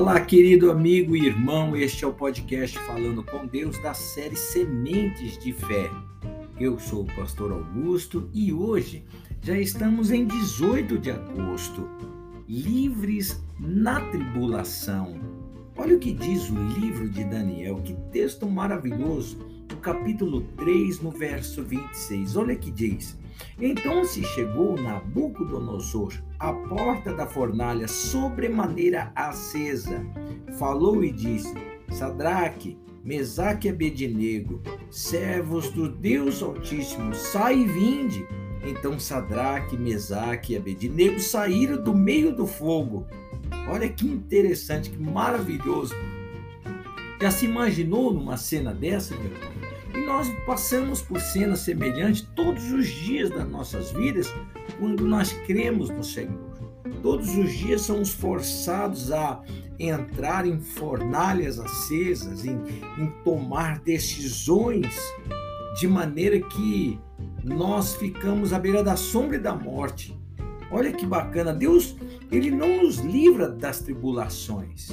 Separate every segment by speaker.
Speaker 1: Olá, querido amigo e irmão, este é o podcast Falando com Deus da série Sementes de Fé. Eu sou o pastor Augusto e hoje já estamos em 18 de agosto, livres na tribulação. Olha o que diz o livro de Daniel, que texto maravilhoso, no capítulo 3, no verso 26. Olha que diz: então se chegou Nabucodonosor à porta da fornalha sobremaneira acesa, falou e disse: Sadraque, Mesaque e Abednego, servos do Deus Altíssimo, sai e vinde. Então Sadraque, Mesaque e Abednego saíram do meio do fogo. Olha que interessante, que maravilhoso. Já se imaginou numa cena dessa, meu irmão? Nós passamos por cenas semelhantes todos os dias das nossas vidas quando nós cremos no Senhor. Todos os dias somos forçados a entrar em fornalhas acesas, em, em tomar decisões de maneira que nós ficamos à beira da sombra e da morte. Olha que bacana, Deus, ele não nos livra das tribulações,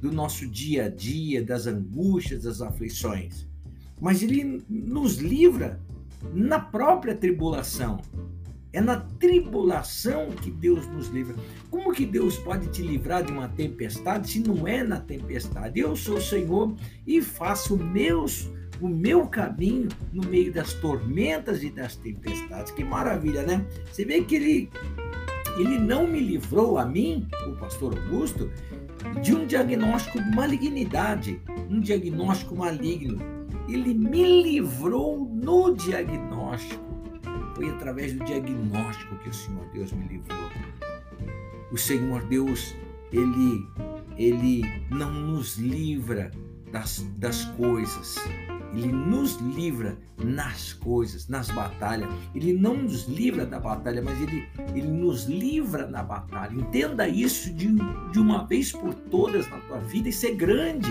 Speaker 1: do nosso dia a dia, das angústias, das aflições mas ele nos livra na própria tribulação. É na tribulação que Deus nos livra. Como que Deus pode te livrar de uma tempestade se não é na tempestade? Eu sou o Senhor e faço meus o meu caminho no meio das tormentas e das tempestades. Que maravilha, né? Você vê que ele ele não me livrou a mim, o pastor Augusto, de um diagnóstico de malignidade, um diagnóstico maligno ele me livrou no diagnóstico. Foi através do diagnóstico que o Senhor Deus me livrou. O Senhor Deus, ele, ele não nos livra das, das coisas. Ele nos livra nas coisas, nas batalhas. Ele não nos livra da batalha, mas ele, ele nos livra na batalha. Entenda isso de, de uma vez por todas na tua vida e ser grande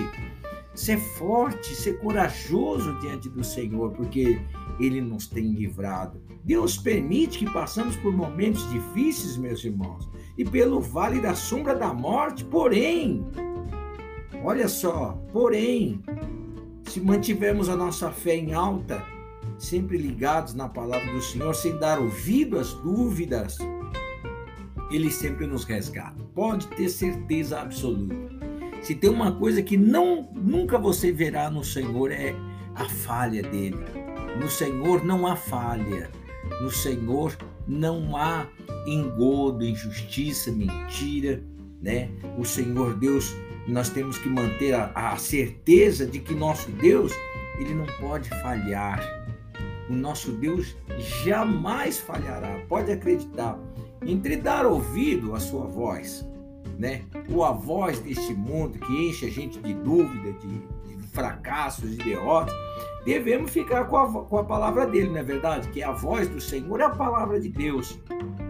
Speaker 1: ser forte, ser corajoso diante do Senhor, porque Ele nos tem livrado. Deus permite que passamos por momentos difíceis, meus irmãos, e pelo vale da sombra da morte, porém, olha só, porém, se mantivermos a nossa fé em alta, sempre ligados na palavra do Senhor, sem dar ouvido às dúvidas, Ele sempre nos resgata. Pode ter certeza absoluta. Se tem uma coisa que não nunca você verá no Senhor é a falha dele. No Senhor não há falha. No Senhor não há engodo, injustiça, mentira, né? O Senhor Deus, nós temos que manter a, a certeza de que nosso Deus, ele não pode falhar. O nosso Deus jamais falhará. Pode acreditar. Entre dar ouvido à sua voz né? Ou a voz deste mundo que enche a gente de dúvida, de, de fracassos, de derrotas, devemos ficar com a, com a palavra dele, não é verdade? Que a voz do Senhor é a palavra de Deus.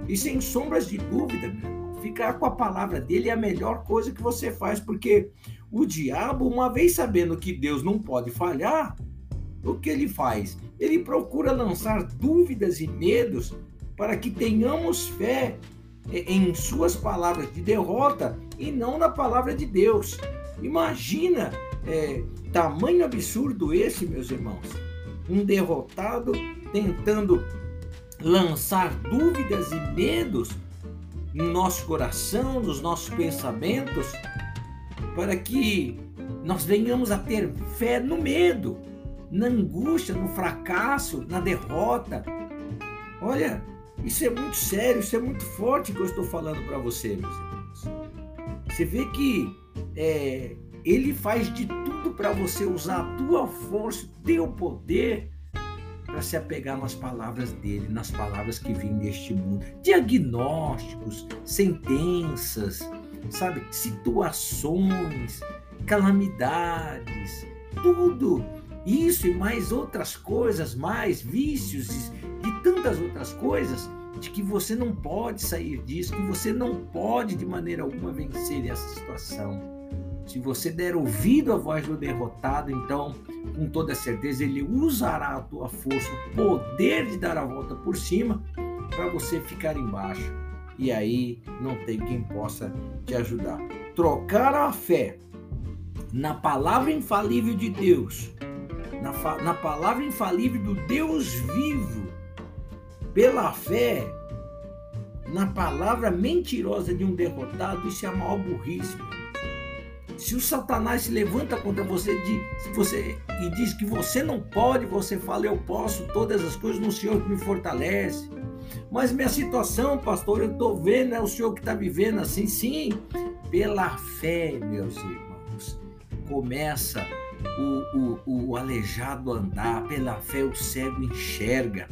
Speaker 1: E sem sombras de dúvida, meu ficar com a palavra dele é a melhor coisa que você faz, porque o diabo, uma vez sabendo que Deus não pode falhar, o que ele faz? Ele procura lançar dúvidas e medos para que tenhamos fé em suas palavras de derrota e não na palavra de Deus. Imagina é, tamanho absurdo esse, meus irmãos. Um derrotado tentando lançar dúvidas e medos no nosso coração, nos nossos pensamentos, para que nós venhamos a ter fé no medo, na angústia, no fracasso, na derrota. Olha, isso é muito sério, isso é muito forte que eu estou falando para você, meus irmãos. Você vê que é, ele faz de tudo para você usar a tua força, o teu poder para se apegar nas palavras dele, nas palavras que vêm deste mundo. Diagnósticos, sentenças, sabe? Situações, calamidades, tudo. Isso e mais outras coisas, mais vícios de tantas outras coisas, de que você não pode sair disso, que você não pode de maneira alguma vencer essa situação. Se você der ouvido à voz do derrotado, então, com toda certeza, ele usará a tua força, o poder de dar a volta por cima, para você ficar embaixo. E aí não tem quem possa te ajudar. trocar a fé na palavra infalível de Deus, na, na palavra infalível do Deus vivo, pela fé na palavra mentirosa de um derrotado, isso é a maior burrice. Se o Satanás se levanta contra você, de, você e diz que você não pode, você fala, eu posso todas as coisas no Senhor que me fortalece. Mas minha situação, pastor, eu estou vendo, é o Senhor que está vivendo assim, sim, pela fé, meus irmãos. Começa o, o, o aleijado andar, pela fé o cego enxerga,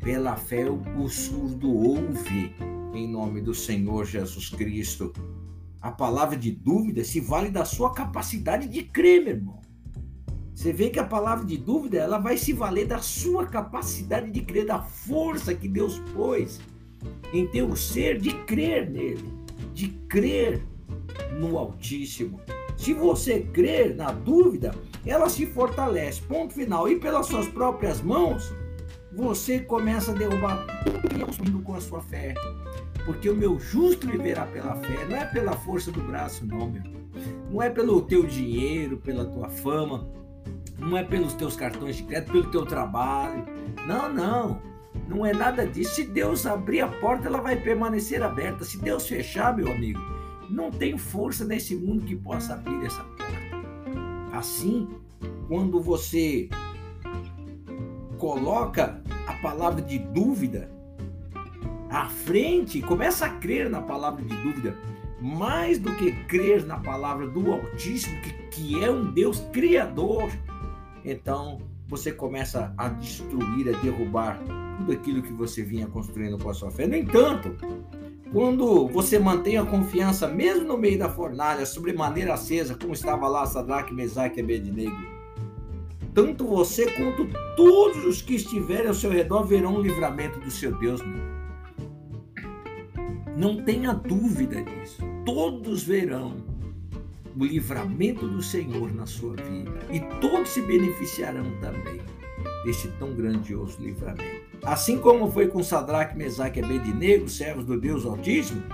Speaker 1: pela fé o, surdo ouve, em nome do Senhor Jesus Cristo. A palavra de dúvida se vale da sua capacidade de crer, meu irmão. Você vê que a palavra de dúvida, ela vai se valer da sua capacidade de crer, da força que Deus pôs em teu ser de crer nele, de crer no Altíssimo. Se você crer na dúvida, ela se fortalece. Ponto final. E pelas suas próprias mãos, você começa a derrubar tudo com a sua fé. Porque o meu justo viverá pela fé, não é pela força do braço, não, meu. Não é pelo teu dinheiro, pela tua fama, não é pelos teus cartões de crédito, pelo teu trabalho. Não, não. Não é nada disso. Se Deus abrir a porta, ela vai permanecer aberta. Se Deus fechar, meu amigo, não tem força nesse mundo que possa abrir essa porta. Assim, quando você coloca palavra de dúvida à frente, começa a crer na palavra de dúvida, mais do que crer na palavra do Altíssimo, que, que é um Deus criador, então você começa a destruir, a derrubar tudo aquilo que você vinha construindo com a sua fé. No entanto, quando você mantém a confiança, mesmo no meio da fornalha, sobre maneira acesa, como estava lá Sadraque, Mesaque e Abednego, tanto você quanto todos os que estiverem ao seu redor verão o livramento do seu Deus. Meu. Não tenha dúvida disso. Todos verão o livramento do Senhor na sua vida e todos se beneficiarão também deste tão grandioso livramento. Assim como foi com Sadraque, Mesaque e Abednego, servos do Deus Altíssimo,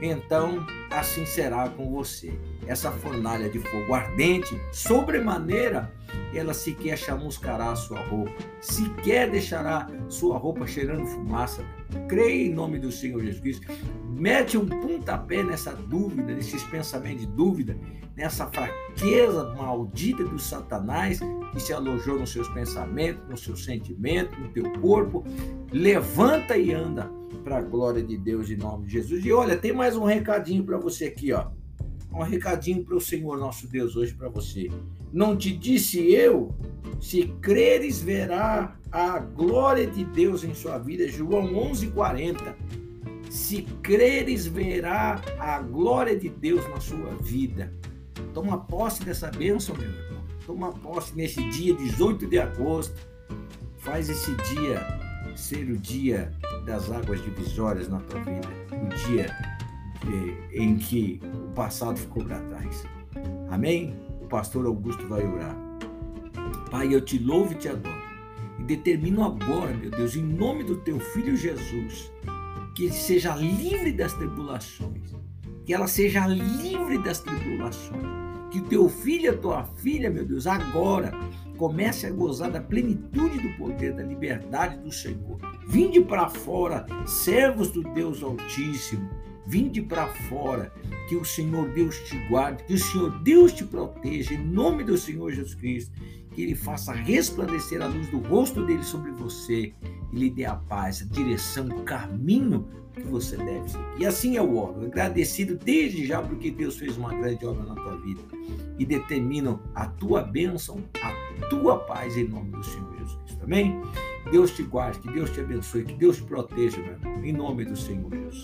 Speaker 1: então assim será com você. Essa fornalha de fogo ardente, sobremaneira, ela sequer chamuscará a sua roupa, sequer deixará sua roupa cheirando fumaça. Creia em nome do Senhor Jesus Cristo. Mete um pontapé nessa dúvida, nesses pensamentos de dúvida, nessa fraqueza maldita do Satanás que se alojou nos seus pensamentos, nos seus sentimentos, no teu corpo. Levanta e anda para a glória de Deus em nome de Jesus. E olha, tem mais um recadinho para você aqui, ó. Um recadinho para o Senhor nosso Deus hoje para você. Não te disse eu, se creres verá a glória de Deus em sua vida. João 11:40. Se creres verá a glória de Deus na sua vida. Toma posse dessa bênção, meu irmão. Toma posse nesse dia 18 de agosto. Faz esse dia ser o dia das águas divisórias na tua vida, o dia em que o passado ficou para trás. Amém? O pastor Augusto vai orar. Pai, eu te louvo e te adoro. E determino agora, meu Deus, em nome do teu filho Jesus, que ele seja livre das tribulações. Que ela seja livre das tribulações. Que teu filho e a tua filha, meu Deus, agora comece a gozar da plenitude do poder, da liberdade do Senhor. Vinde para fora, servos do Deus Altíssimo. Vinde para fora, que o Senhor Deus te guarde, que o Senhor Deus te proteja, em nome do Senhor Jesus Cristo. Que Ele faça resplandecer a luz do rosto dele sobre você e lhe dê a paz, a direção, o caminho que você deve seguir. E assim eu oro, agradecido desde já porque Deus fez uma grande obra na tua vida e determino a tua bênção, a tua paz em nome do Senhor Jesus Cristo. Amém? Deus te guarde, que Deus te abençoe, que Deus te proteja, meu irmão, em nome do Senhor Jesus.